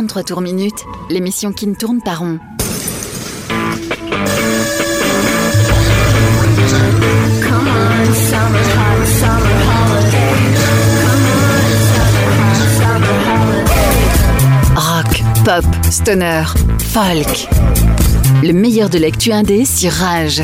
33 tours minutes, l'émission qui ne tourne pas rond. Rock, pop, stoner, folk. Le meilleur de l'actu indé sur Rage.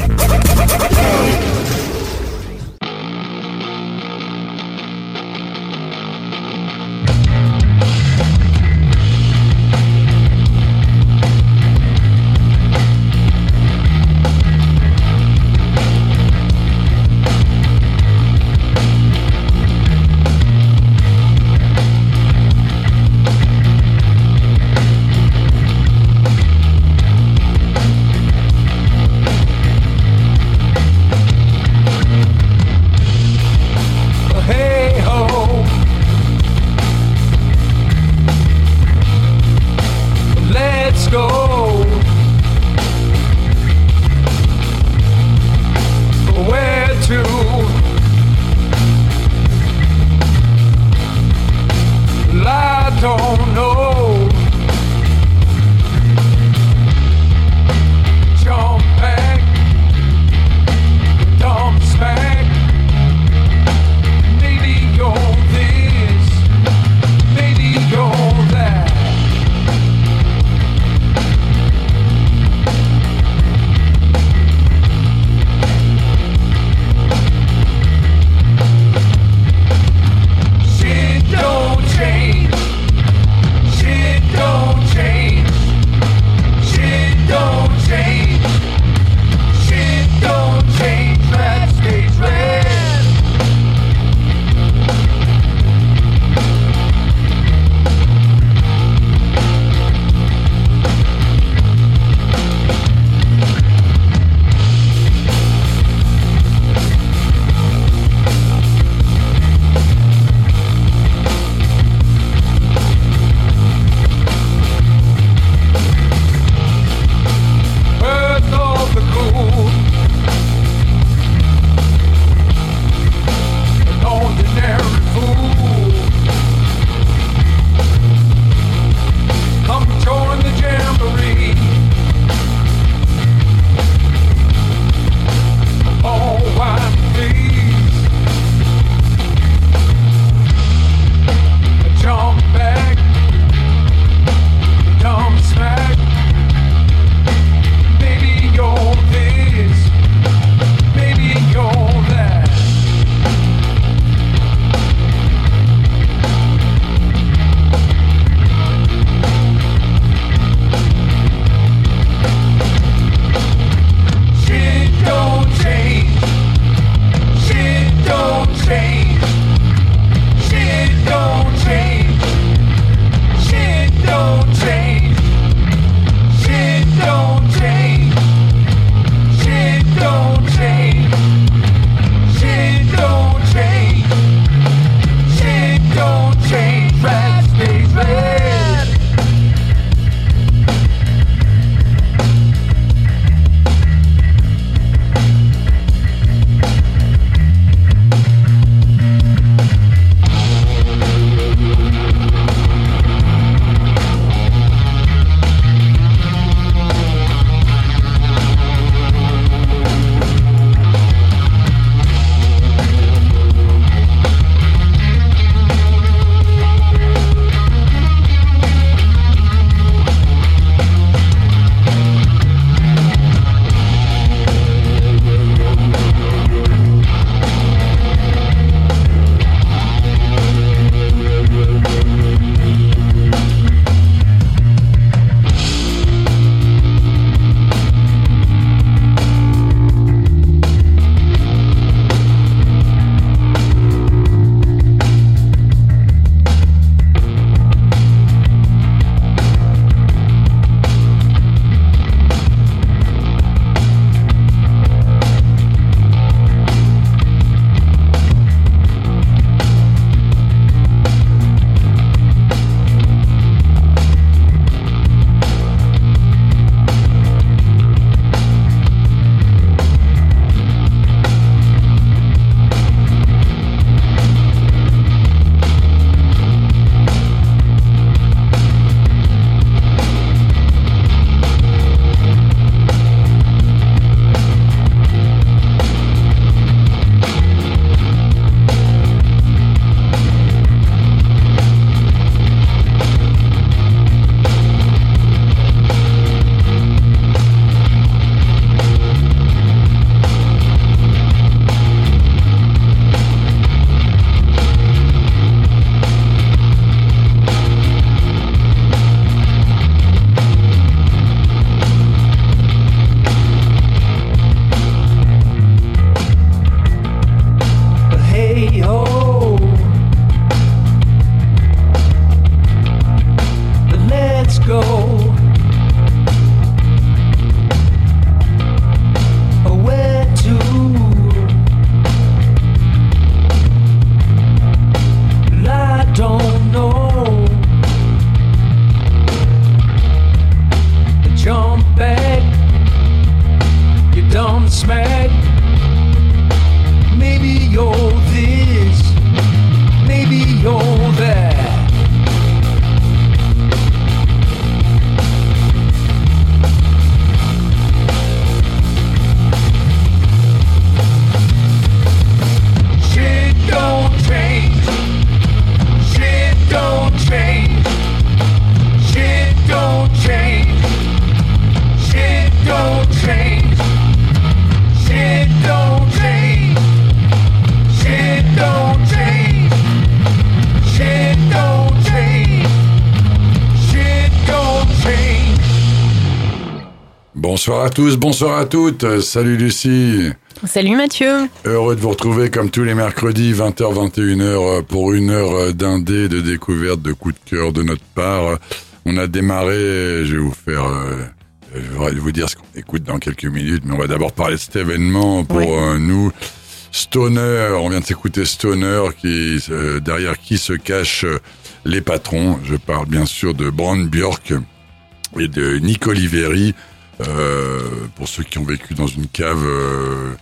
À tous, bonsoir à toutes. Salut Lucie. Salut Mathieu. Heureux de vous retrouver comme tous les mercredis, 20h, 21h, pour une heure d'indé, de découverte, de coup de cœur de notre part. On a démarré, je vais vous faire, euh, je vais vous dire ce qu'on écoute dans quelques minutes, mais on va d'abord parler de cet événement pour Ouais. euh, nous. Stoner, on vient de s'écouter Stoner, qui euh, derrière qui se cachent les patrons. Je parle bien sûr de Brand Björk et de Nick Oliveri. Euh, pour ceux qui ont vécu dans une cave, euh,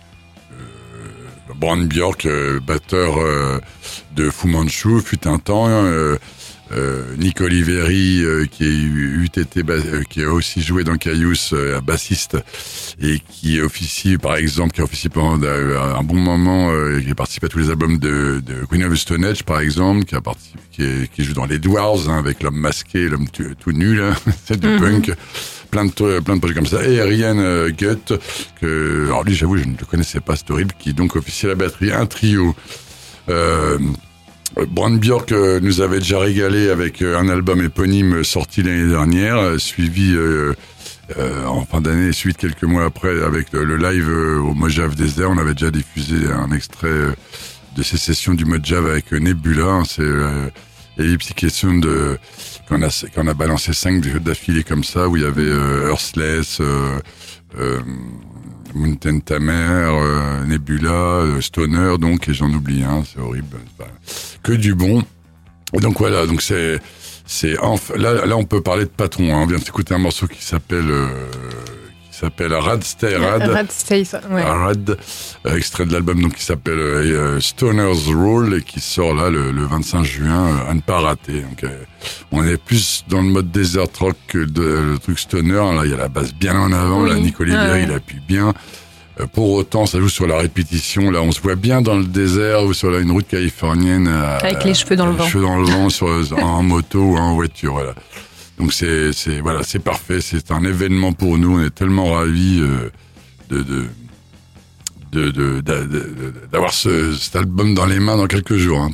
euh, Brand Björk, euh, batteur de Fu Manchu, fut un temps. Euh, euh, Nick Oliveri, euh, qui, euh, qui a aussi joué dans Caius, euh, bassiste, et qui officie, par exemple, qui a officié pendant un, un bon moment, euh, qui a participé à tous les albums de, de Queen of the Stone Age, par exemple, qui a participé, qui, est- qui joue dans les Dwarves, hein, avec l'homme masqué, l'homme tout nu, là, c'est du Mhm. punk, plein de, to- plein de projets comme ça. Et Ariane euh, Gutt, que, alors lui, j'avoue, je ne le connaissais pas, c'est horrible, qui donc officie à la batterie, un trio. Euh, Brand Björk euh, nous avait déjà régalé avec euh, un album éponyme sorti l'année dernière, euh, suivi euh, euh, en fin d'année, suite quelques mois après avec le, live euh, au Mojave Desert. On avait déjà diffusé un extrait euh, de ces sessions du Mojave avec euh, Nebula. C'est euh, Elliptic Sound euh, qu'on a, qu'on a balancé cinq d'affilée comme ça, où il y avait euh, Earthless, euh, euh, Mountain Tamer, Nebula, Stoner, donc, et j'en oublie un, c'est horrible. c'est pas- Que du bon. Donc voilà, donc c'est, c'est, là, là, on peut parler de patron, hein. On vient de s'écouter un morceau qui s'appelle, euh, qui s'appelle Rad Stay Rad. Rad Stays, ouais. Rad, euh, extrait de l'album donc qui s'appelle euh, Stoner's Roll et qui sort là le, le 25 juin euh, à ne pas rater. Donc euh, on est plus dans le mode desert rock que de, le truc stoner. Là il y a la basse bien en avant, Oui. là Olivier Ah ouais. il appuie bien. Euh, pour autant, ça joue sur la répétition. Là, on se voit bien dans le désert ou sur la- une route californienne. euh, Avec les cheveux dans le les vent. cheveux dans le vent, sur, en moto ou en voiture. Voilà. Donc c'est c'est voilà, c'est parfait. C'est un événement pour nous. On est tellement ravis euh, de de de de- d'a- de- d'avoir ce, cet album dans les mains dans quelques jours. hein.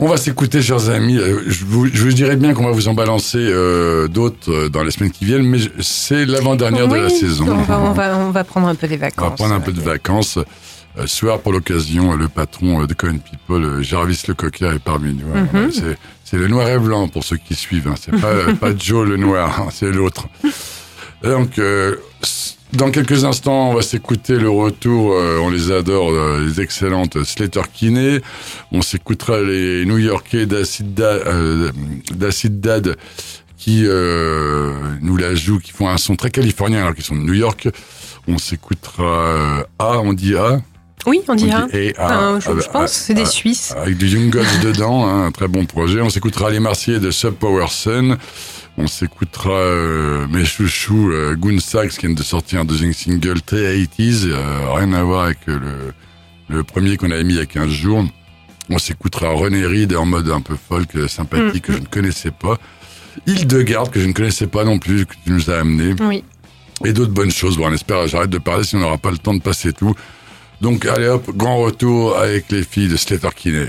On va s'écouter, chers amis. Euh, Je vous, je vous dirais bien qu'on va vous en balancer euh, d'autres euh, dans les semaines qui viennent, mais c'est l'avant-dernière de la saison. On va, on, va, on va prendre un peu des vacances. On va prendre un peu de vacances. Euh, ce soir, pour l'occasion, le patron de Cohen People, Jarvis Le Cocker, est parmi nous. Mhm. C'est- le noir et blanc pour ceux qui suivent. Hein. C'est pas, pas Joe le noir, hein, c'est l'autre. Donc, euh, dans quelques instants, on va s'écouter le retour. euh, on les adore, euh, les excellentes Slater Kinney. On s'écoutera les New-Yorkais d'Acid Da- euh, d'Acid Dad qui euh, nous la jouent, qui font un son très californien alors qu'ils sont de New York. On s'écoutera euh, A, on dit A. Oui, on dira. et A, Enfin, je, pense que c'est des Suisses. avec du Young Gods dedans, hein, un très bon projet. On s'écoutera les Marseillais de Sub Power Sun. On s'écoutera euh, mes chouchous euh, Goon Sax qui viennent de sortir un deuxième single très 80s, euh, rien à voir avec le, le premier qu'on avait mis il y a 15 jours. On s'écoutera René Reed en mode un peu folk, euh, sympathique, que je ne connaissais pas. Hildegarde, que je ne connaissais pas non plus, que tu nous as amené. Oui. Et d'autres bonnes choses. Bon, on espère, j'arrête de parler si on n'aura pas le temps de passer tout. Donc, allez hop, grand retour avec les filles de Slater Kinney.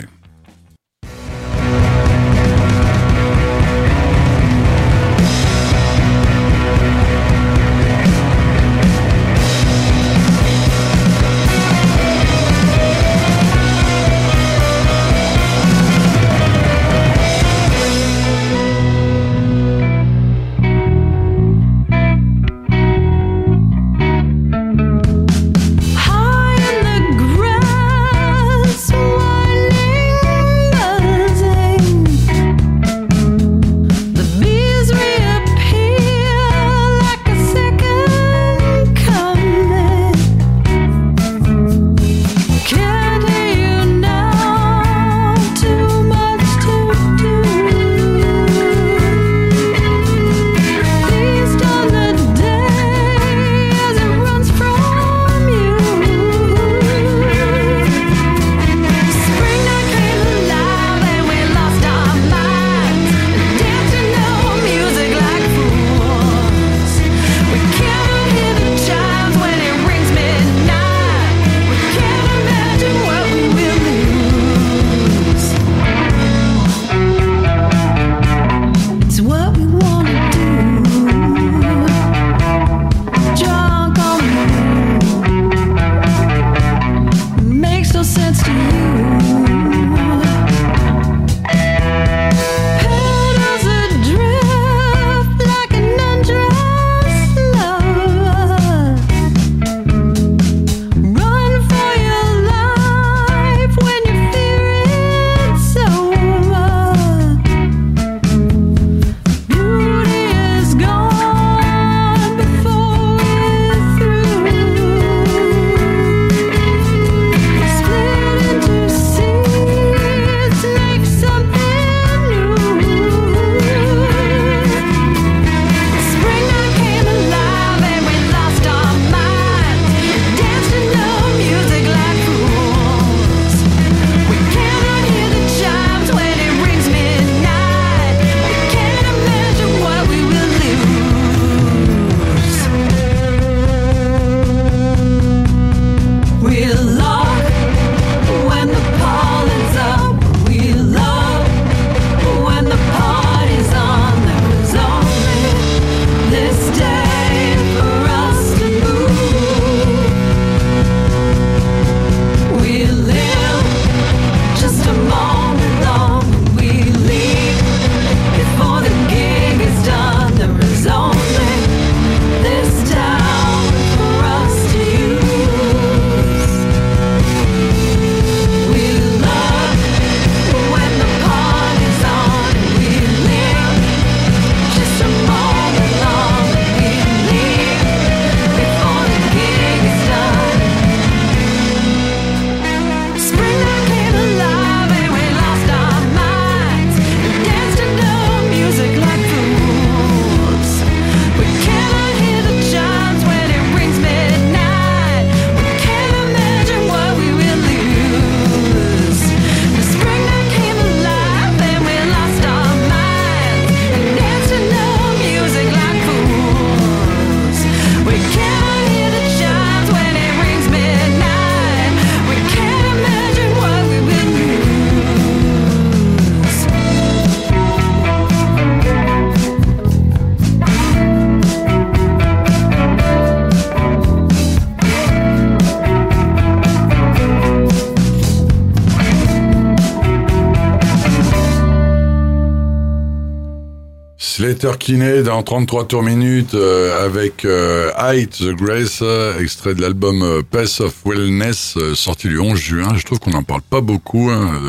Slater Kinney dans 33 tours minutes euh, avec euh, Height the Grace, euh, extrait de l'album euh, Path of Wellness, sorti le 11 juin. Je trouve qu'on n'en parle pas beaucoup. Hein,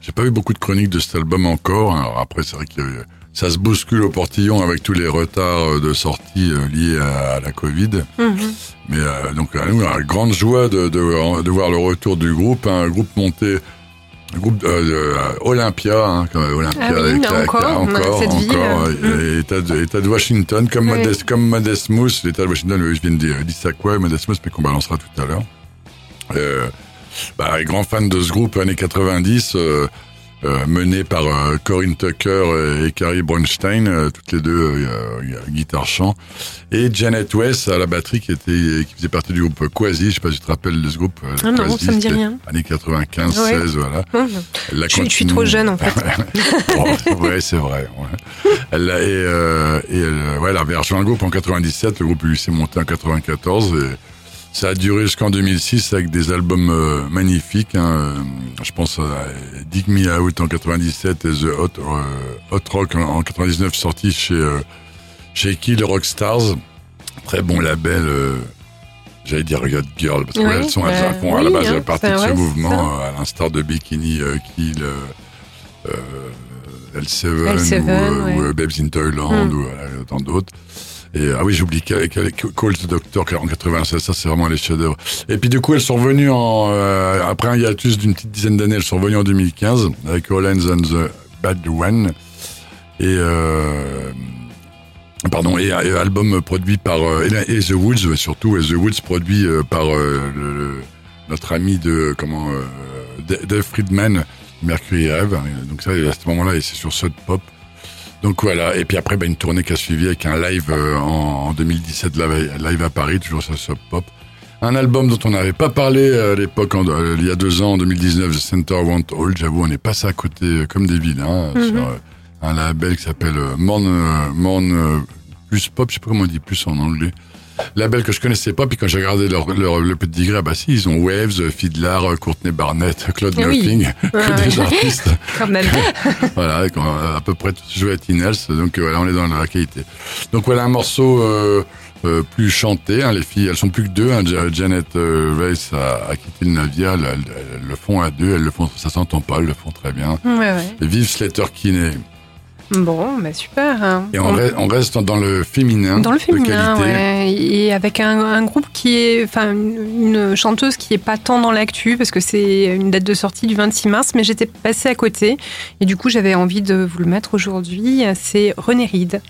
J'ai pas vu beaucoup de chroniques de cet album encore. Alors après, c'est vrai que ça se bouscule au portillon avec tous les retards de sortie liés à, à la Covid. Mhm. Mais donc, euh, nous, une grande joie de, de, de voir le retour du groupe, hein, un groupe monté, un groupe euh, euh, Olympia, hein, comme Olympia, Ah oui, encore, encore, cette encore, euh, euh, État, de, Washington, comme Oui. Modest, comme Modest Moose, l'État de Washington, je viens de dire, d'Issaquah, Modest Moose, mais qu'on balancera tout à l'heure. Euh, bah, grand fan de ce groupe années 90, euh, euh, mené par euh, Corinne Tucker et Carrie Bronstein, euh, toutes les deux euh, il y a guitare chant, et Janet West à la batterie qui était qui faisait partie du groupe Quasi. Je sais pas si tu te rappelles de ce groupe. Ah non, Quasi, ça me dit rien. Années 95, Ouais. 16, voilà. Elle l'a Je suis- je suis continué. trop jeune, en fait. Bon, ouais, c'est vrai. Ouais. Elle l'a- et, euh, et elle, ouais, elle avait rejoint le groupe en 97. Le groupe lui s'est monté en 94 et ça a duré jusqu'en 2006 avec des albums euh, magnifiques. Hein. Euh, Je pense à Dig Me Out en 97 et The Hot, euh, Hot Rock en, en 99 sorti chez chez Kill Rock Stars. Très bon label. J'allais dire Riot Girl parce qu'elles sont, elles bah, font à la base hein, partie de ce mouvement, à l'instar de Bikini Kill. euh, euh, L7, L7, ou, ouais. ou, Babes in Toyland Mm. ou tant d'autres. Et ah oui, j'oublie qu'elle- Call the Doctor en 96, ça c'est vraiment les chefs-d'œuvre. Et puis du coup, elles sont revenues en euh, après un hiatus d'une petite dizaine d'années, elles sont revenues en 2015 avec Hollands and the Bad One et euh, pardon et, album produit par euh, et, The Woods surtout et The Woods produit euh, par euh, le- notre ami de comment euh, Da- Dave Friedman Mercury Rêve. Donc ça, à ce moment-là, et c'est sur Sud Pop. Donc voilà. Et puis après, bah, une tournée qui a suivi avec un live euh, en, en 2017, live, à Paris, toujours sur Sub Pop. Un album dont on n'avait pas parlé euh, à l'époque, euh, il y a deux ans, en 2019, The Center Want All. J'avoue, on est passé à côté comme des vilains euh, sur euh, un label qui s'appelle Morn, Morn Plus Pop. Je sais pas comment on dit plus en anglais. Label que je connaissais pas, puis quand j'ai regardé leur, leur, le petit degré, ah bah si, ils ont Waves, Fiddler, Courtney Barnett, Claude Ah oui. Des artistes Quand même. voilà, euh, à peu près tous joués à Tinels, donc euh, voilà, on est dans la qualité. Donc voilà un morceau euh, euh, plus chanté, hein, les filles, elles sont plus que deux, hein, Ja- Janet euh, Weiss a, a quitté le navire, elles, elles- elles le font à deux, elles le font, ça s'entend pas, elles le font très bien. Ouais, ouais. Et vive Slater Kinney. Bon, bah super. hein. Et on, On- reste, dans le féminin, Dans le de féminin, qualité. ouais. Et avec un, un groupe qui est, enfin, une, chanteuse qui est pas tant dans l'actu parce que c'est une date de sortie du 26 mars, mais j'étais passée à côté et du coup j'avais envie de vous le mettre aujourd'hui. C'est René Reed.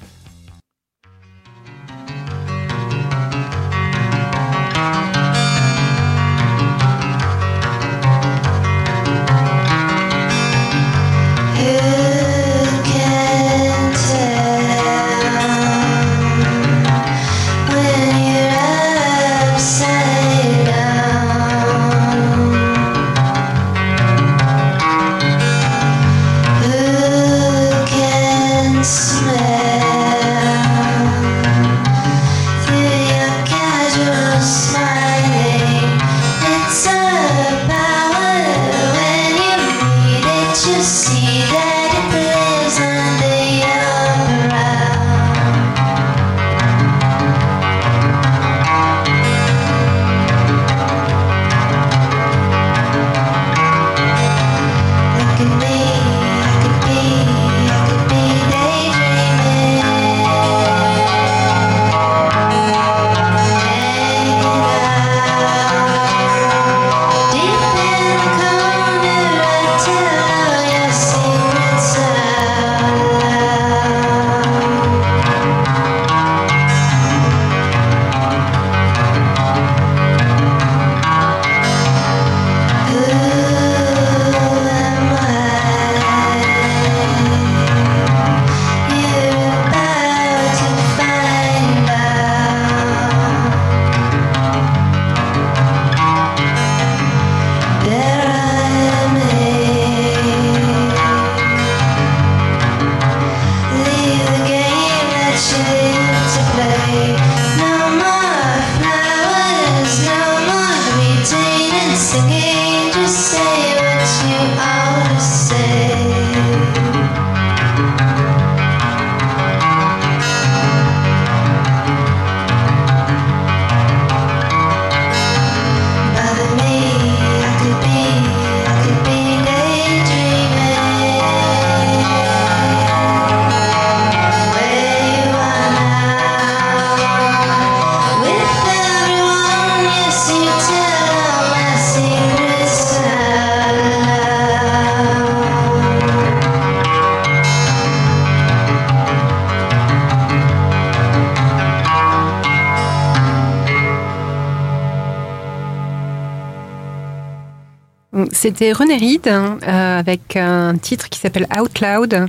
C'était René Reed hein, euh, avec un titre qui s'appelle Out Loud,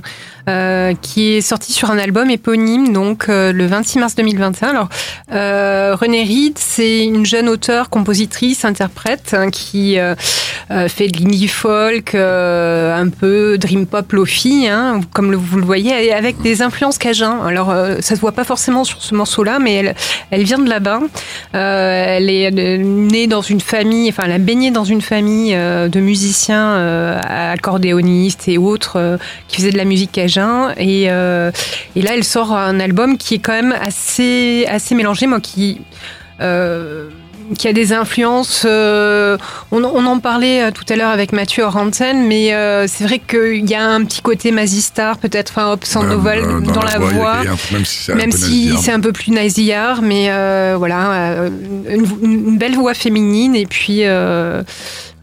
euh, qui est sorti sur un album éponyme donc euh, le 26 mars 2021. Alors euh, René Reed, c'est une jeune auteure, compositrice, interprète hein, qui euh, euh, fait de l'indie folk, euh, un peu dream pop lofi, hein, comme vous le voyez, avec des influences cajun. Alors ça se voit pas forcément sur ce morceau-là, mais elle, elle vient de là-bas. Elle est née dans une famille, enfin elle a baigné dans une famille de musiciens accordéonistes et autres qui faisaient de la musique cajun. Et, euh, et là, elle sort un album qui est quand même assez assez mélangé, moi qui euh, qui a des influences. euh, on, on en parlait tout à l'heure avec Mathieu hors antenne, mais euh, c'est vrai qu'il y a un petit côté Mazistar, peut-être, enfin, Hop Sandoval Euh, dans, la voix. a Même si c'est un Même peu si nasillard. c'est un peu plus nasillard, mais euh, voilà, une, une belle voix féminine et puis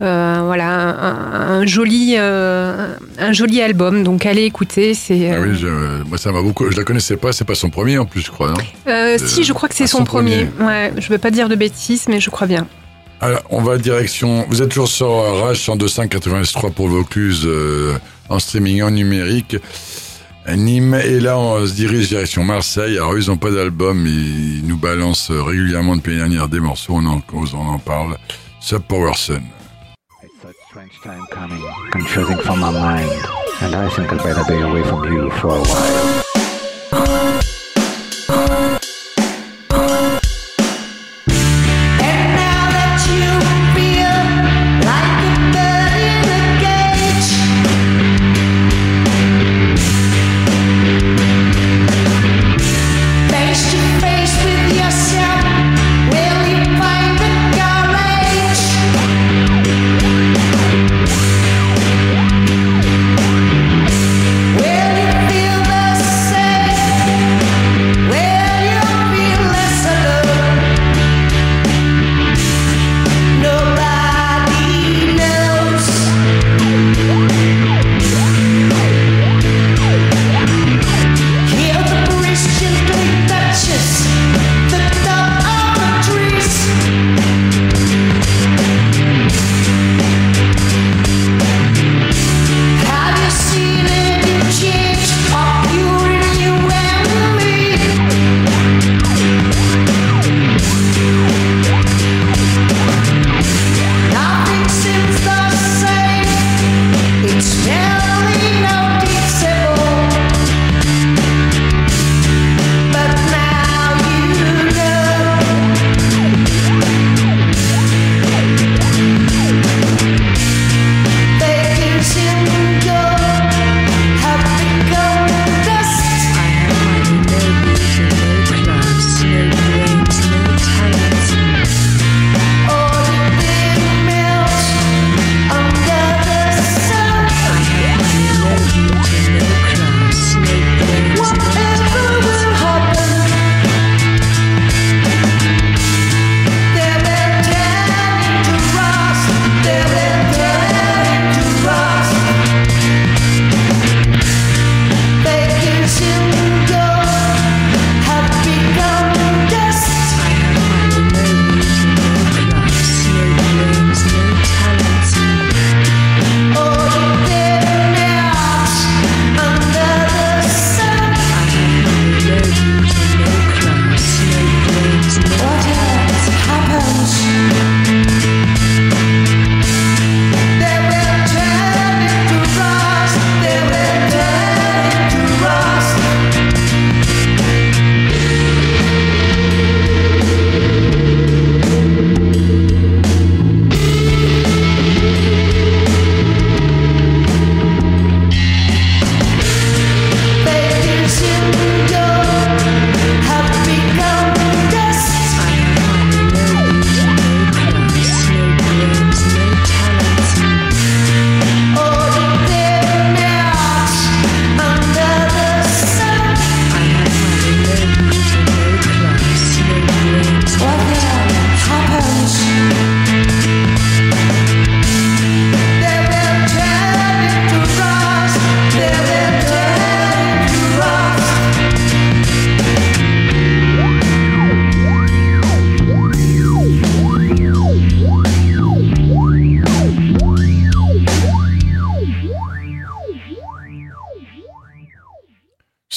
euh, voilà un, un joli euh, un joli album. Donc allez écouter, c'est. Ah euh, oui, je, moi ça m'a beaucoup. Je la connaissais pas, c'est pas son premier en plus, je crois. hein. si, je crois que c'est ah, son, son premier. Ouais, je veux pas dire de bêtises, mais je crois bien. Alors, on va direction. Vous êtes toujours sur Rage 102.5 93 pour Vaucluse en streaming, en numérique. à Nîmes et là on se dirige direction Marseille. Alors ils ont pas d'album, ils nous balancent régulièrement depuis l'année dernière des morceaux. On en cause, on en parle. Sub Power Strange time coming, confusing for my mind, and I think I'd better be away from you for a while.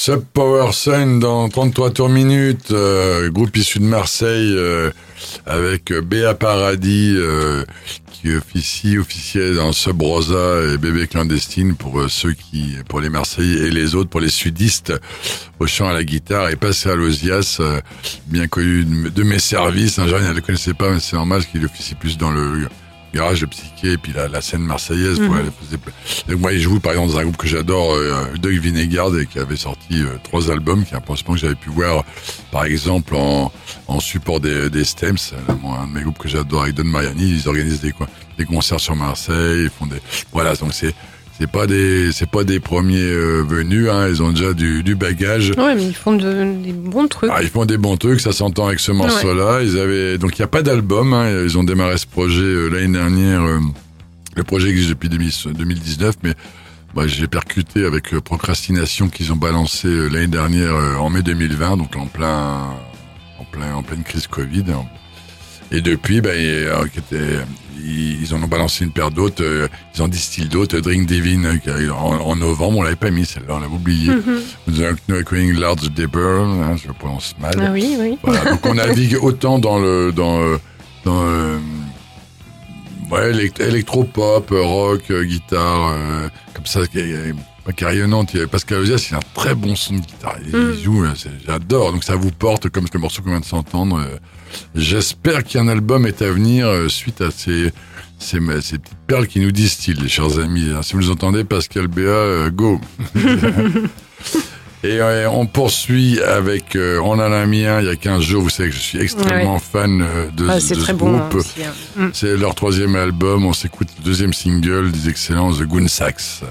Sub Power Sun dans 33 tours minutes, euh, groupe issu de Marseille euh, avec Béa Paradis euh, qui officie, officiait dans Sub Rosa et Bébé Clandestine pour euh, ceux qui, pour les Marseillais et les autres, pour les sudistes au chant à la guitare et passé à l'Osias, euh, bien connu de, mes services. Jeune, elle ne le connaissait pas, mais c'est normal qu'il officie plus dans le garage de psyché et puis la, la scène marseillaise. Quoi. Elle faisait- moi, il joue par exemple dans un groupe que j'adore, euh, Doug Vinegard, et qui avait sorti euh, trois albums, qui est un que j'avais pu voir, par exemple, en, en support des, des Stems, moi, un de mes groupes que j'adore avec Don Mariani. Ils organisent des, quoi, des concerts sur Marseille, ils font des... Voilà, donc c'est... C'est pas des, c'est pas des premiers euh, venus, hein, ils ont déjà du, du bagage. Ouais, mais ils font de- des bons trucs. Ah, ils font des bons trucs, ça s'entend avec ce morceau-là. Ils avaient donc il y a pas d'album. Hein, ils ont démarré ce projet euh, l'année dernière. euh, le projet existe depuis 2000 2019, mais bah, j'ai percuté avec Procrastination qu'ils ont balancé l'année dernière en mai 2020, donc en plein, en plein, en pleine crise Covid. Et depuis, bah, qui était- ils, ils en ont balancé une paire d'autres. euh, ils en distillent d'autres. Drink Divine euh, en, en novembre, on l'avait pas mis celle-là, on l'avait oublié. Mhm. The Knowing Large Dipper, hein, je le prononce mal. Ah oui, oui. Voilà, donc on navigue autant dans le dans euh, dans euh, ouais électropop, euh, rock, guitare, comme ça, qui pas carillonnante. Il y a- Pascal Ozias, a un très bon son de guitare. Il, Mm. il joue, là, c'est- j'adore. Donc ça vous porte comme le morceau qu'on vient de s'entendre. euh. J'espère qu'un album est à venir euh, suite à ces ces, ces petites perles qui nous distillent, les chers amis. hein. Si vous nous entendez, Pascal Béa, euh, go. Et euh, on poursuit avec, euh, on a mis un il y a 15 jours, vous savez que je suis extrêmement fan euh, de, Ah, de c'est ce bon groupe. hein. Mm. C'est leur troisième album, on s'écoute le deuxième single des excellents The Goon Sax.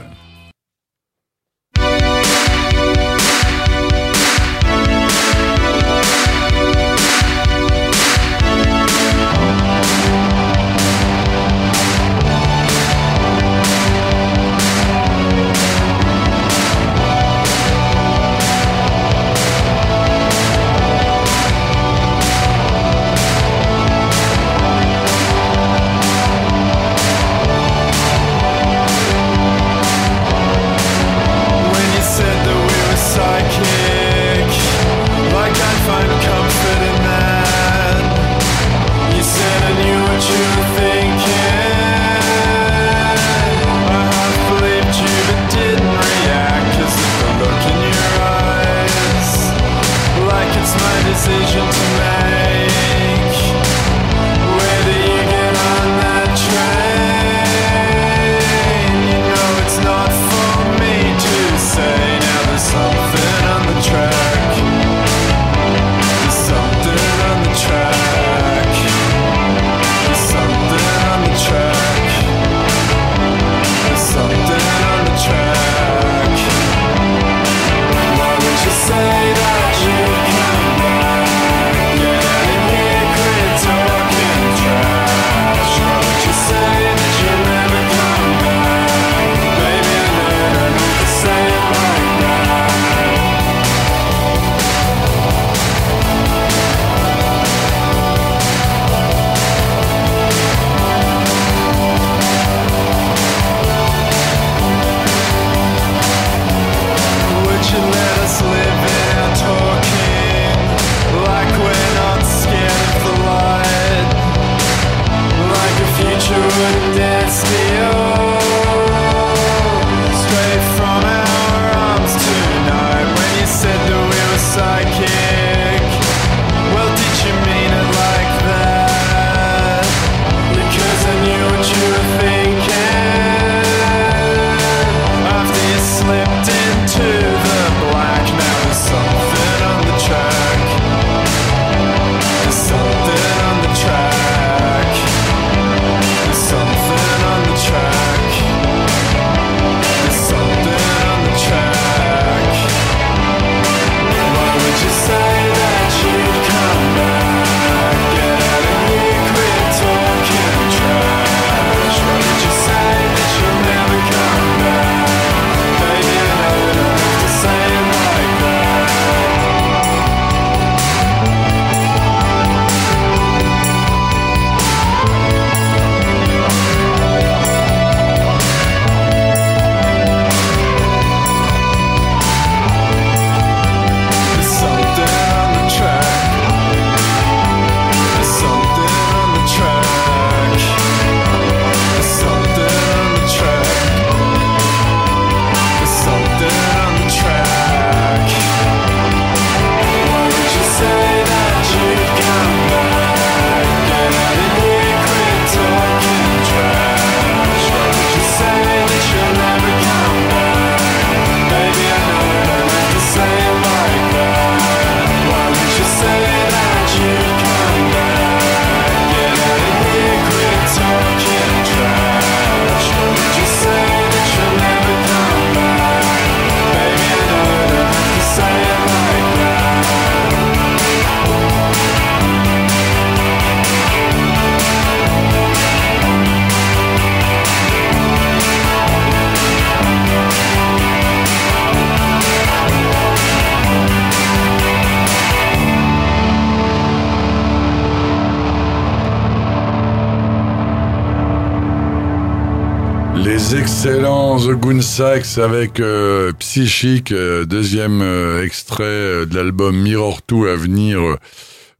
Excellents The Goon Sax avec euh, Psychique, euh, deuxième euh, extrait euh, de l'album Mirror 2 à venir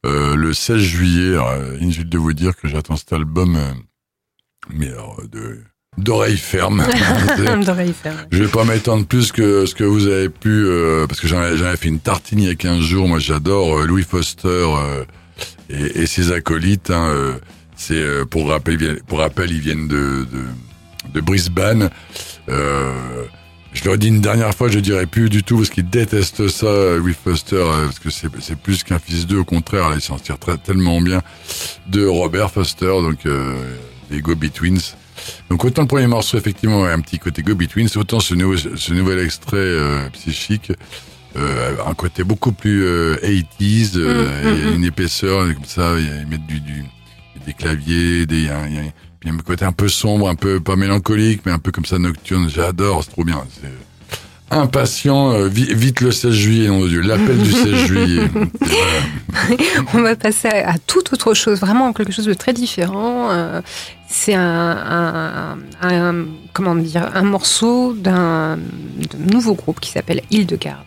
le 16 juillet. Inutile de vous dire que j'attends cet album, mais alors, de d'oreilles fermes. D'oreille ferme. Je vais pas m'étendre plus que ce que vous avez pu, parce que j'en ai, j'en ai fait une tartine il y a 15 jours. Moi, j'adore Louis Foster et, et ses acolytes. hein, c'est pour rappel, ils viennent- pour rappel, ils viennent de de, de Brisbane. Euh, je leur ai dit une dernière fois, je dirais plus du tout parce qu'ils détestent ça, euh, Louis Foster, euh, parce que c'est plus qu'un fils d'eux. Au contraire, là, il s'en tire très, tellement bien de Robert Foster, donc euh, des Go Betweens. Donc autant le premier morceau effectivement a un petit côté Go Betweens, autant ce, nouveau, ce nouvel extrait euh, psychique euh, un côté beaucoup plus euh, 80s, euh, Mm, a mm, une épaisseur comme ça, il y a- ils mettent du, du des claviers, des y a, y a- puis il y a un côté un peu sombre, un peu pas mélancolique, mais un peu comme ça nocturne. J'adore, c'est trop bien. C'est impatient. euh, vi- vite le 16 juillet, nom de Dieu, l'appel du 16 juillet. On va passer à, à toute autre chose, vraiment quelque chose de très différent. Euh, c'est un, un- un- comment dire, un morceau d'un d'un nouveau groupe qui s'appelle Hildegarde.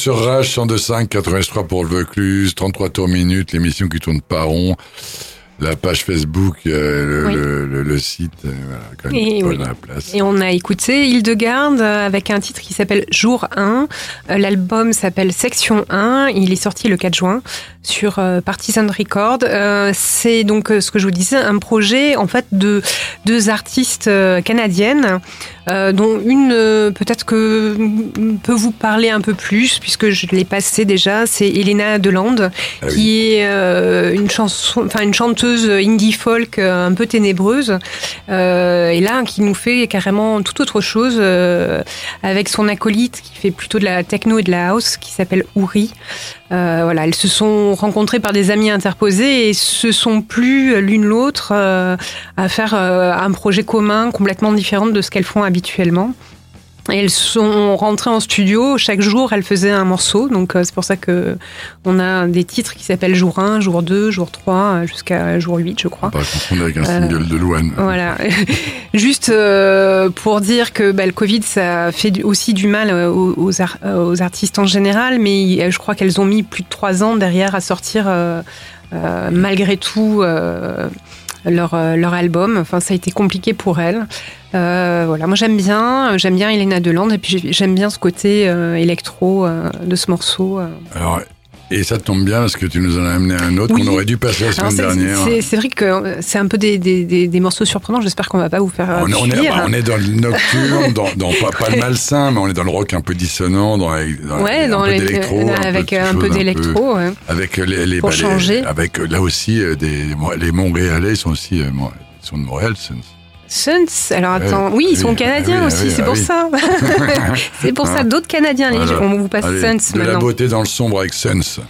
Sur Rage 102.5, 83 pour le Vaucluse, 33 tours minutes, l'émission qui tourne pas rond, la page Facebook, euh, le, Oui. le, le- le site, euh, voilà, quand même, Et oui. la place. Et on a écouté Hildegarde euh, avec un titre qui s'appelle Jour 1. Euh, L'album s'appelle Section 1. Il est sorti le 4 juin sur euh, Partisan Record. C'est donc ce que je vous disais, un projet en fait de deux artistes canadiennes, euh, dont une euh, peut-être que peut vous parler un peu plus puisque je l'ai passé déjà. C'est Elena Deland Ah oui. qui est euh, une chanson, enfin une chanteuse indie folk euh, un peu ténébreuse. Euh, et là, qui nous fait carrément tout autre chose euh, avec son acolyte qui fait plutôt de la techno et de la house, qui s'appelle Ouri. Euh, voilà, elles se sont rencontrées par des amis interposés et se sont plus l'une l'autre euh, à faire euh, un projet commun complètement différent de ce qu'elles font habituellement. Et elles sont rentrées en studio, chaque jour elles faisaient un morceau, donc euh, c'est pour ça que on a des titres qui s'appellent jour 1, jour 2, jour 3, euh, jusqu'à jour 8 je crois. Pas confondre avec un Euh, single de Louane. Voilà. Juste euh, pour dire que bah, le Covid, ça fait aussi du mal aux, aux ar- aux artistes en général, mais je crois qu'elles ont mis plus de trois ans derrière à sortir euh, malgré tout leur, euh, leur album. Enfin, ça a été compliqué pour elles. Euh, voilà, moi j'aime bien, j'aime bien Elena Deland et puis j'ai- j'aime bien ce côté euh, électro euh, de ce morceau. euh. Alors, et ça tombe bien parce que tu nous en as amené un autre Oui. qu'on aurait dû passer la semaine dernière. c'est vrai que euh, c'est un peu des, des, des, des morceaux surprenants. J'espère qu'on va pas vous faire euh, On, on est, fuir. bah, on est dans le nocturne, dans, dans pas, pas le malsain, mais on est dans le rock un peu dissonant, dans, dans Ouais, un peu d'électro, euh, avec un peu d'électro. ouais. avec les, les, Pour bah, les- avec là aussi des les Montréalais sont aussi euh, sont de Montréal. Suns, alors Ouais, attends, oui, ils ah sont oui, canadiens ah oui, aussi, ah c'est ah pour ça. c'est pour ça, d'autres Canadiens, Voilà. on vous passe Allez, Suns de la maintenant. beauté dans le sombre avec Suns.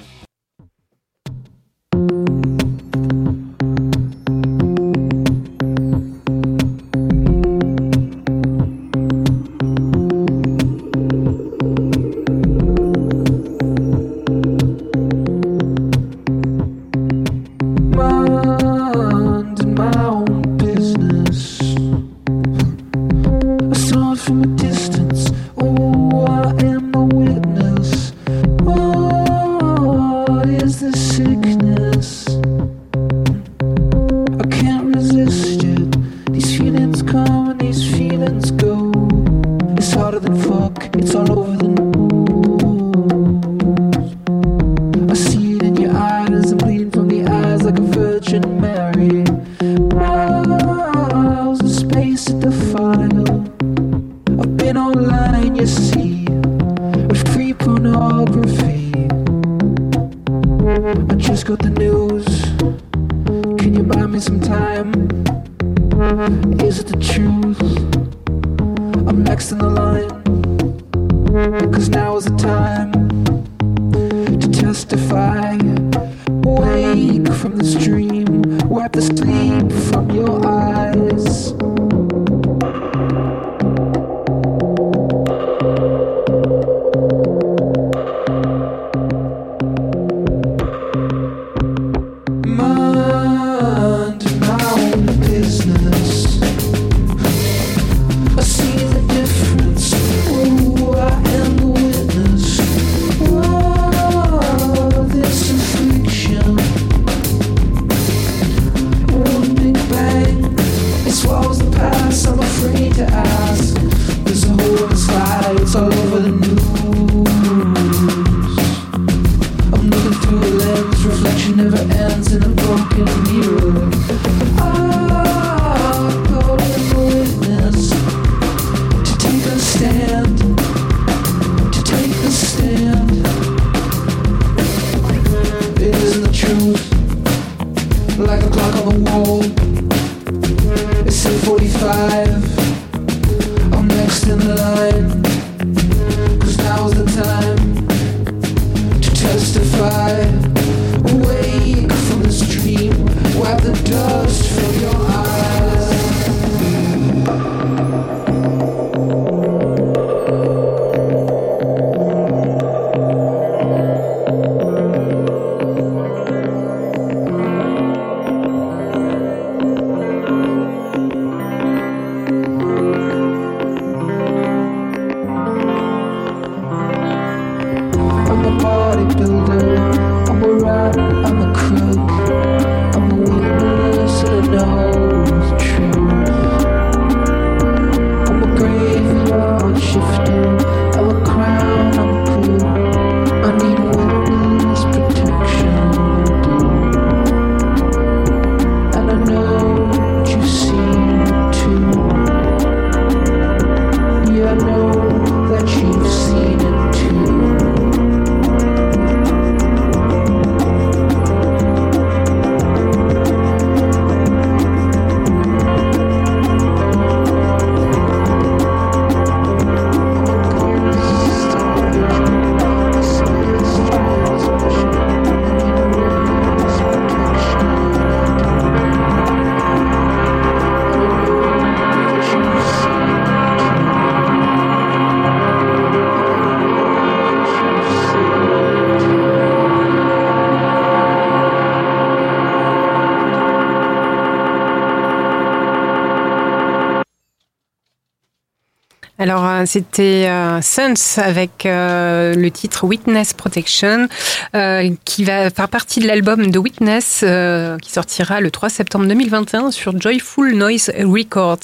Euh, c'était euh, Sons avec euh, le titre Witness Protection, euh, qui va faire partie de l'album de Witness, euh, qui sortira le 3 septembre 2021 sur Joyful Noise Records.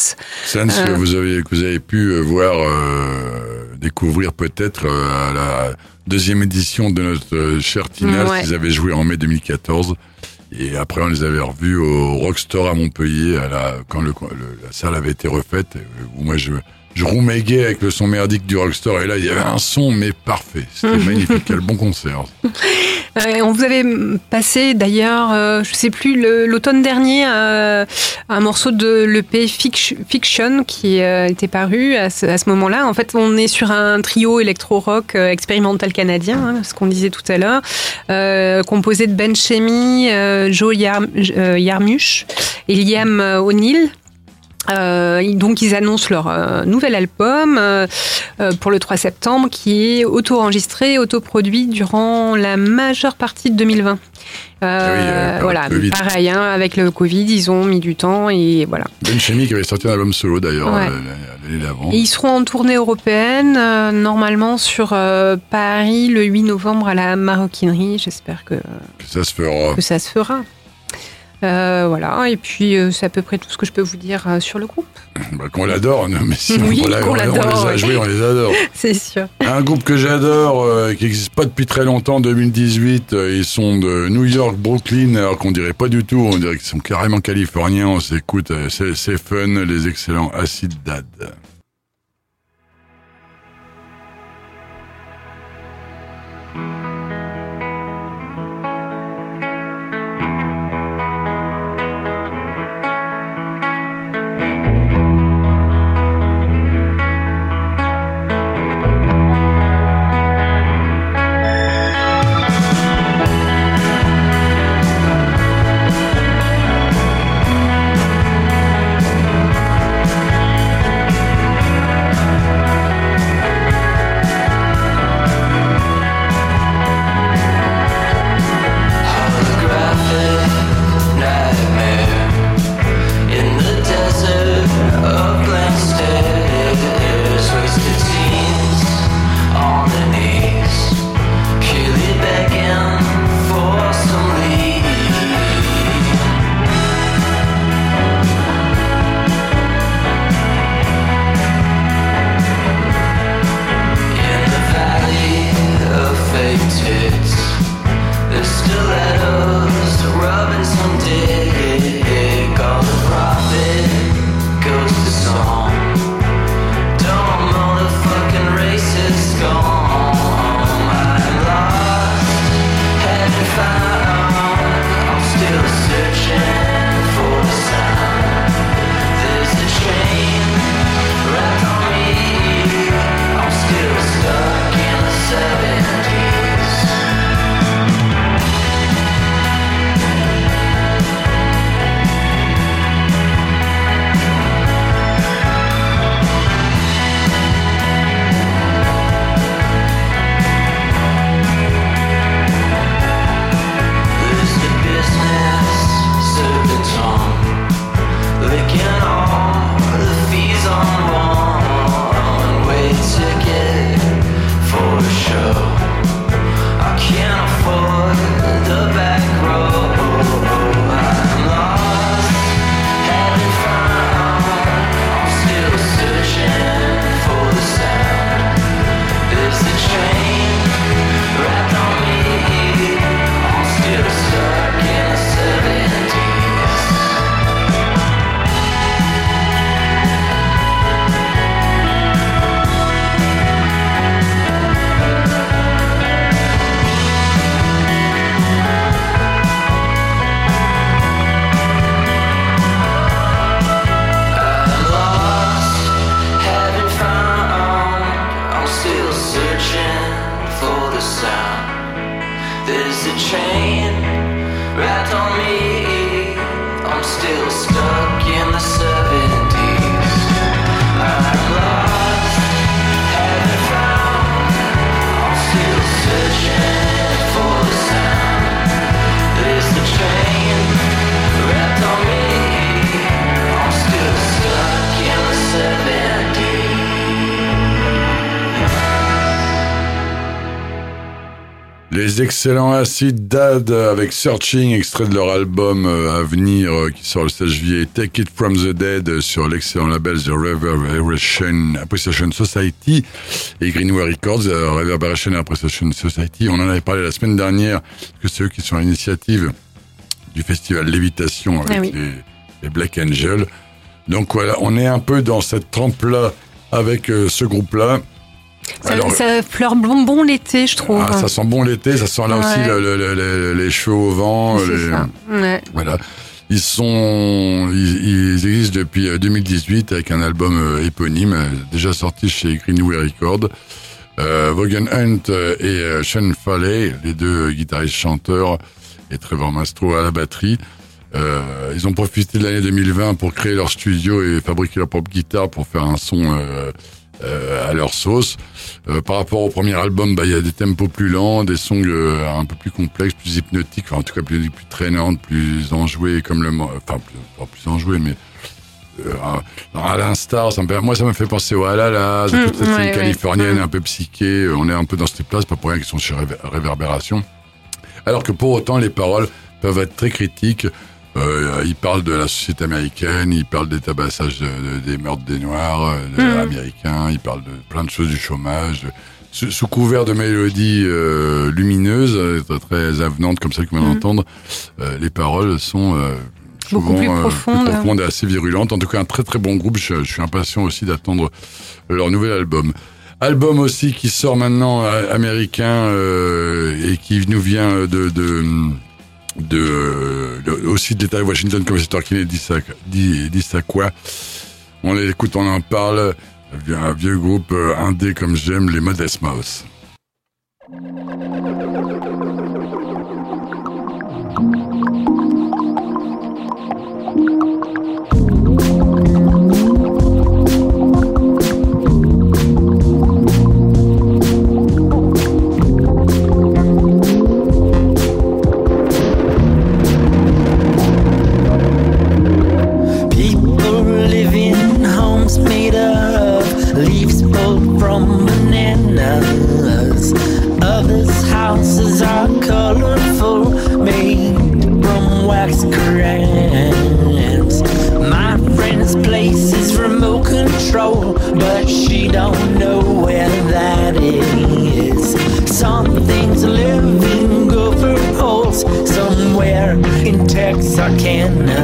Sans que vous avez que vous avez pu voir découvrir peut-être à la deuxième édition de notre cher Tina Ouais. qu'ils avaient joué en mai 2014 et après on les avait revus au Rockstore à Montpellier à la quand le- la salle avait été refaite euh, où moi je je rouméguais avec le son merdique du Rockstore et là il y avait un son mais parfait c'était magnifique quel bon concert Euh, on vous avait passé d'ailleurs, euh, je sais plus, l'automne dernier, euh, un morceau de l'EP Fic- Fiction qui était paru à ce, moment-là. En fait, on est sur un trio électro-rock expérimental canadien, hein, ce qu'on disait tout à l'heure, composé de Ben Chemi, Joe Yarm- Yarmush et Liam O'Neill. Euh, donc ils annoncent leur euh, nouvel album euh, pour le 3 septembre qui est auto-enregistré, autoproduit durant la majeure partie de 2020. Euh, Ah oui, voilà, pareil, hein, avec le Covid, ils ont mis du temps et voilà. Ben Chemi qui avait sorti un album solo d'ailleurs Ouais. l'année d'avant Et ils seront en tournée européenne, normalement sur Paris le 8 novembre à la Maroquinerie. J'espère que, que ça se fera que ça se fera. Euh, voilà, et puis euh, c'est à peu près tout ce que je peux vous dire euh, sur le groupe, Bah, qu'on l'adore, mais si Oui, on, on, les a joués, on les adore. c'est sûr. Un groupe que j'adore, qui n'existe pas depuis très longtemps, 2018, euh, ils sont de New York, Brooklyn, alors qu'on dirait pas du tout, on dirait qu'ils sont carrément californiens, on s'écoute, c'est c'est fun, les excellents Acid Dad. Les excellents Acid Dad avec Searching, extrait de leur album euh, à venir euh, qui sort le 16 juillet, Take It From The Dead euh, sur l'excellent label The Reverberation Appreciation Society et Greenway Records, euh, Reverberation Appreciation Society. On en avait parlé la semaine dernière, que c'est eux qui sont à l'initiative du festival Lévitation avec Ah oui. les, les Black Angels. Donc voilà, on est un peu dans cette trempe-là avec ce groupe-là. Ça, Alors- ça fleure bonbon l'été, je trouve. ah, ça sent bon l'été, ça sent là aussi le- le- le- les cheveux au vent. C'est les- ça. Ouais. Voilà. Ils sont, ils, ils existent depuis euh, 2018 avec un album euh, éponyme euh, déjà sorti chez Greenway Records. Euh, Vaughan Hunt euh, et euh, Sean Foley, les deux euh, guitaristes chanteurs, et Trevor Mastro à la batterie. Euh, ils ont profité de l'année 2020 pour créer leur studio et fabriquer leur propre guitare pour faire un son euh, euh, à leur sauce. Euh, par rapport au premier album, bah, il y a des tempos plus lents, des songs euh, un peu plus complexes, plus hypnotiques, enfin, en tout cas plus, plus traînantes, plus enjouées, comme le, enfin plus, pas plus enjouées, mais euh, à l'instar, ça me moi ça me fait penser au Alala, de Mm, toute cette ouais, ouais. californienne Mm. un peu psyché. euh, On est un peu dans cette place, pas pour rien qu'ils sont chez Réver- Réverbération. Alors que pour autant, les paroles peuvent être très critiques. Euh, il parle de la société américaine, il parle des tabassages, de- de- des meurtres des Noirs euh, de- Mhm. américains, il parle de plein de choses du chômage. Sous, sous couvert de mélodies euh, lumineuses, euh, très, très avenantes comme ça que vous venez Mhm. d'entendre, euh, les paroles sont euh, Beaucoup souvent plus euh, profondes. profondes et assez virulentes. En tout cas, un très très bon groupe. Je, je suis impatient aussi d'attendre leur nouvel album. Album aussi qui sort maintenant américain euh, et qui nous vient de, de, de, aussi de l'État de Washington comme c'est Torkin et Dissaqua. On l'écoute, on en parle. Un vieux groupe euh, indé comme j'aime, les Modest Mouse. Control, but she don't know where that is. Something's living gopher holes somewhere in Texarkana.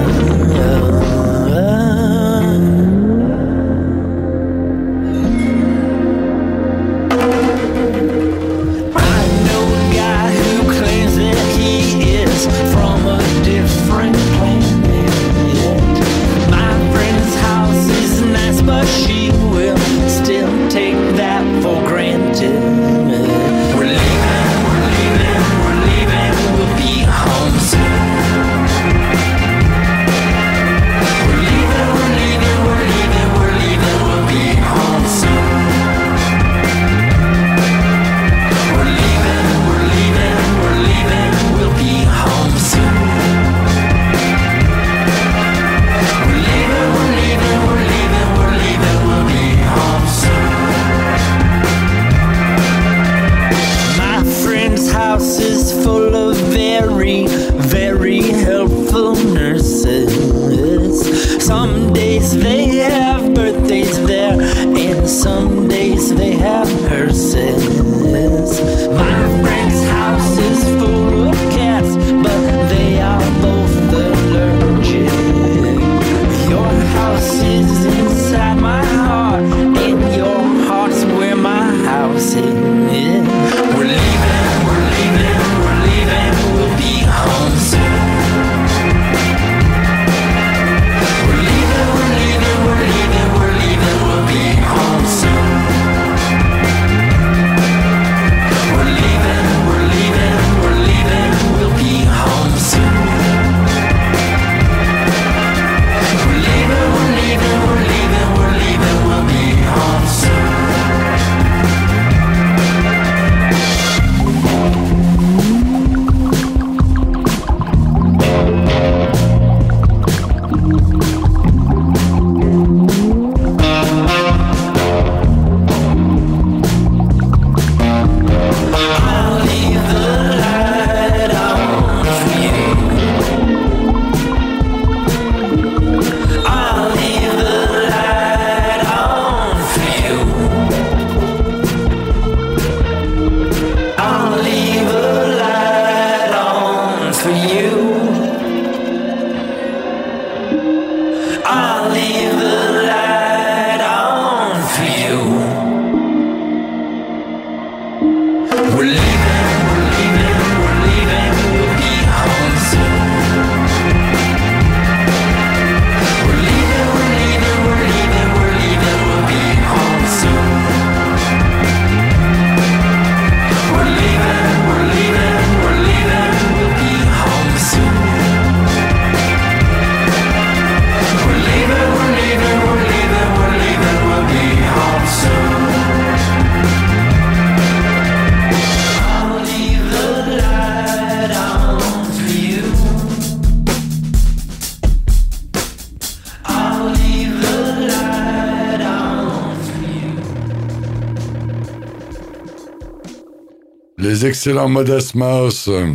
Les excellents Modest Mouse euh,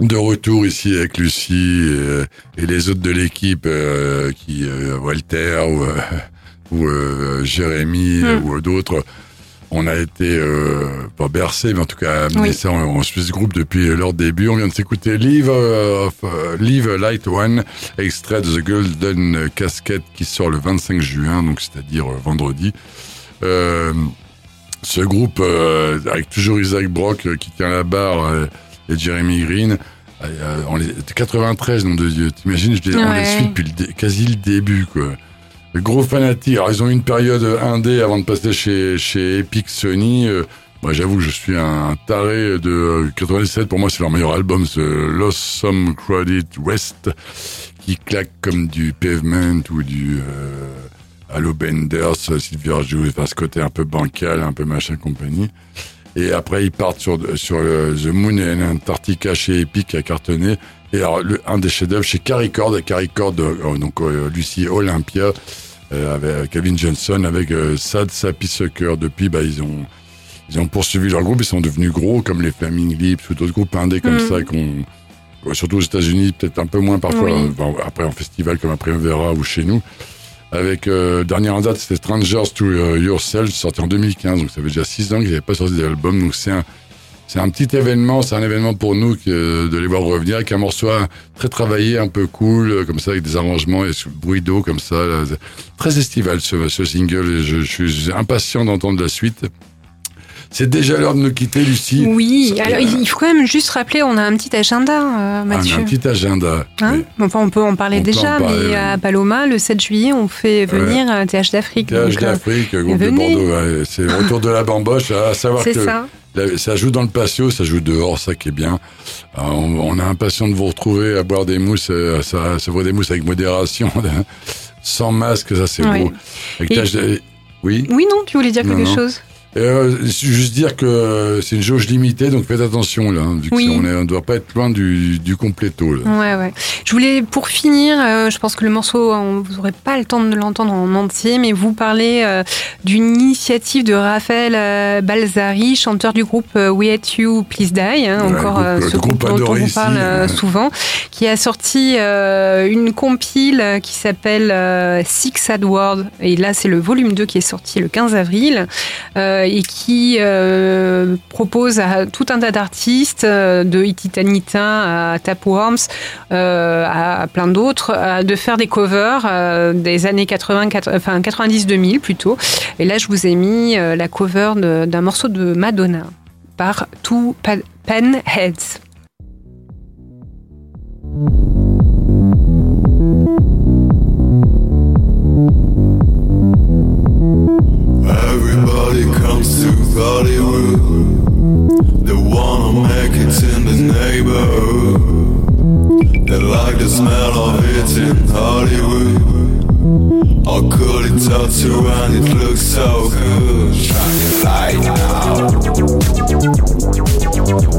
de retour ici avec Lucie euh, et les autres de l'équipe euh, qui euh, Walter ou, euh, ou euh, Jérémy Hmm. ou d'autres. On a été euh, pas bercé, mais en tout cas Oui. ça. On, on suit ce groupe depuis leur début. On vient de s'écouter Live, euh, of, euh, Live a Light One, extrait de The Golden Casket qui sort le 25 juin, donc c'est-à-dire euh, vendredi. Euh, ce groupe euh, avec toujours Isaac Brock euh, qui tient la barre euh, et Jeremy Green. Euh, on les, 93, nom de Dieu. T'imagines, je les, on les Ouais. suit depuis le quasi le début, quoi. Gros fanatique. Alors, ils ont eu une période indé avant de passer chez, chez Epic Sony. Euh, moi, j'avoue que je suis un taré de euh, 97. Pour moi, c'est leur meilleur album, ce Lost Some Credit West, qui claque comme du Pavement ou du euh, Halo Benders, Silver Joe, enfin, ce côté un peu bancal, un peu machin compagnie. Et après, ils partent sur, sur le, The Moon and Antarctica chez Epic qui a cartonné. Et alors, le, un des chefs-d'œuvre chez Caricord, Caricord, euh, donc euh, Lucie Olympia, euh, avec Kevin Johnson, avec Sad Sappy Sucker. Depuis, bah, ils ont, ils ont poursuivi leur groupe, ils sont devenus gros, comme les Flaming Lips ou d'autres groupes indés comme Mm. ça, qu'on, surtout aux États-Unis, peut-être un peu moins parfois, Oui. après en festival comme après Primavera ou chez nous. Avec euh, dernière en date, c'était Strangers to euh, Yourself, sorti en 2015, donc ça fait déjà six ans qu'ils n'avaient pas sorti d'album, donc c'est un c'est un petit événement, c'est un événement pour nous que, de les voir revenir avec un morceau très travaillé, un peu cool, euh, comme ça, avec des arrangements et ce bruit d'eau comme ça. là. Très estival ce, ce single et je suis impatient d'entendre la suite. C'est déjà l'heure de nous quitter, Lucie. Oui, Ça- alors il faut quand même juste rappeler, on a un petit agenda, euh, On a Mathieu. un petit agenda. Hein Oui. enfin, on peut en parler On déjà, en parler, mais oui. à Paloma, le 7 juillet, on fait venir un TH d'Afrique. TH euh, d'Afrique, groupe de. Bordeaux. ouais, c'est le retour de la bamboche. À savoir que ça. la- ça joue dans le patio, ça joue dehors, ça qui est bien. On, on est impatient de vous retrouver à boire des mousses, euh, à se boire des mousses avec modération, sans masque, ça c'est Ouais. beau. Avec Et- Oui. Oui, non, tu voulais dire Non, quelque non. chose? Euh, juste dire que c'est une jauge limitée, donc faites attention là, hein, vu que Oui. on ne doit pas être loin du, du compléto. Là. Ouais, ouais. Je voulais, pour finir, euh, je pense que le morceau, on, vous n'aurez pas le temps de l'entendre en entier, mais vous parlez euh, d'une initiative de Raphaël euh, Balzari, chanteur du groupe We Hate You, Please Die, hein, Ouais, encore groupe- ce groupe dont on ici, parle souvent, qui a sorti une compile qui s'appelle Six AdWords, et là c'est le volume 2 qui est sorti le 15 avril, euh, et qui euh, propose à tout un tas d'artistes, euh, de Ititanita à Tapworms, euh, à, plein d'autres, euh, de faire des covers euh, des années 80, quatre- enfin 90-2000 plutôt. Et là, je vous ai mis euh, la cover d'un morceau de Madonna par Two Penheads. To Hollywood. They wanna make it in the neighborhood. They like the smell of it in Hollywood. I'll call it tattoo and it looks so good. Shine light now.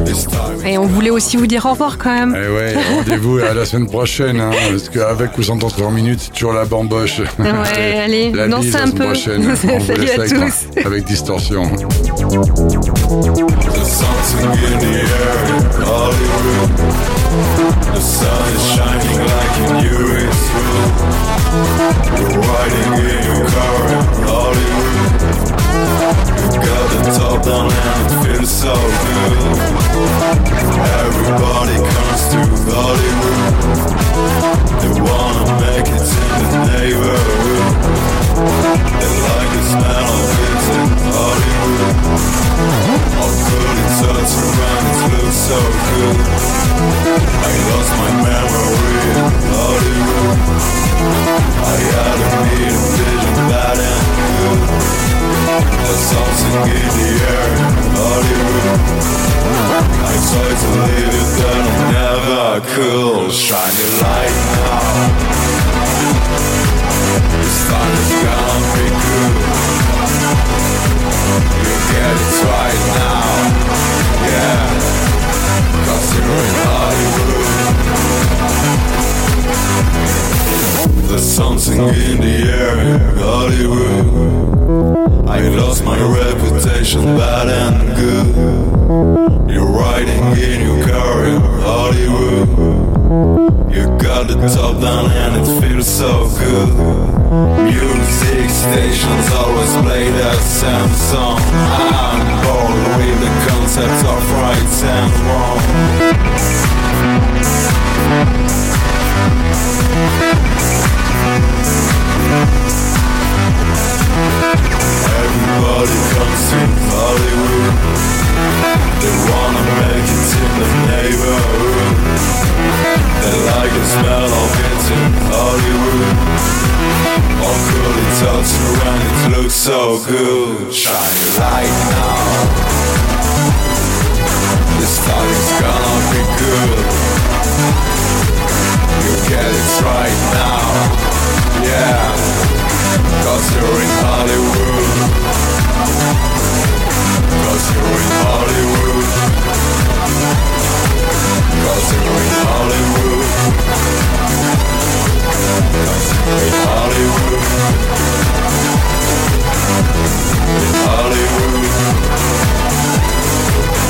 It's time. Et on voulait aussi vous dire au revoir quand même. Eh ouais, rendez-vous à la semaine prochaine, hein, parce qu'avec ou sans 3 minutes, c'est toujours la bamboche. Ouais, allez, la dansez un peu. prochaine. On vous Salut laisse à avec, tous. avec distorsion. The sun is shining like. You're riding in your car in Hollywood. You got the top down and it feels so good. Everybody comes to Hollywood. They wanna make it in the neighborhood. They like the smell of it in Hollywood. I'll put touch around, it looks so good. I lost my memory in Hollywood. I had a mean vision, bad and good. There's something in the air in Hollywood. I tried to leave it, then I never could. Shine your light now. This time is gonna be good. You get it right There's something in the air Hollywood. I lost my reputation, bad and good. You're riding in your car in Hollywood. You got the top down and it feels so good. Music stations always play that same song. I'm bored with the concept of right and wrong. Everybody comes to Hollywood. They wanna make it in the neighborhood. They like the smell of it in Hollywood. Or could it touch around? It looks so good. Shine your light now. This time is gonna be good. You get it right now. Yeah, you're in you're in you're in Hollywood. Hollywood. In Hollywood.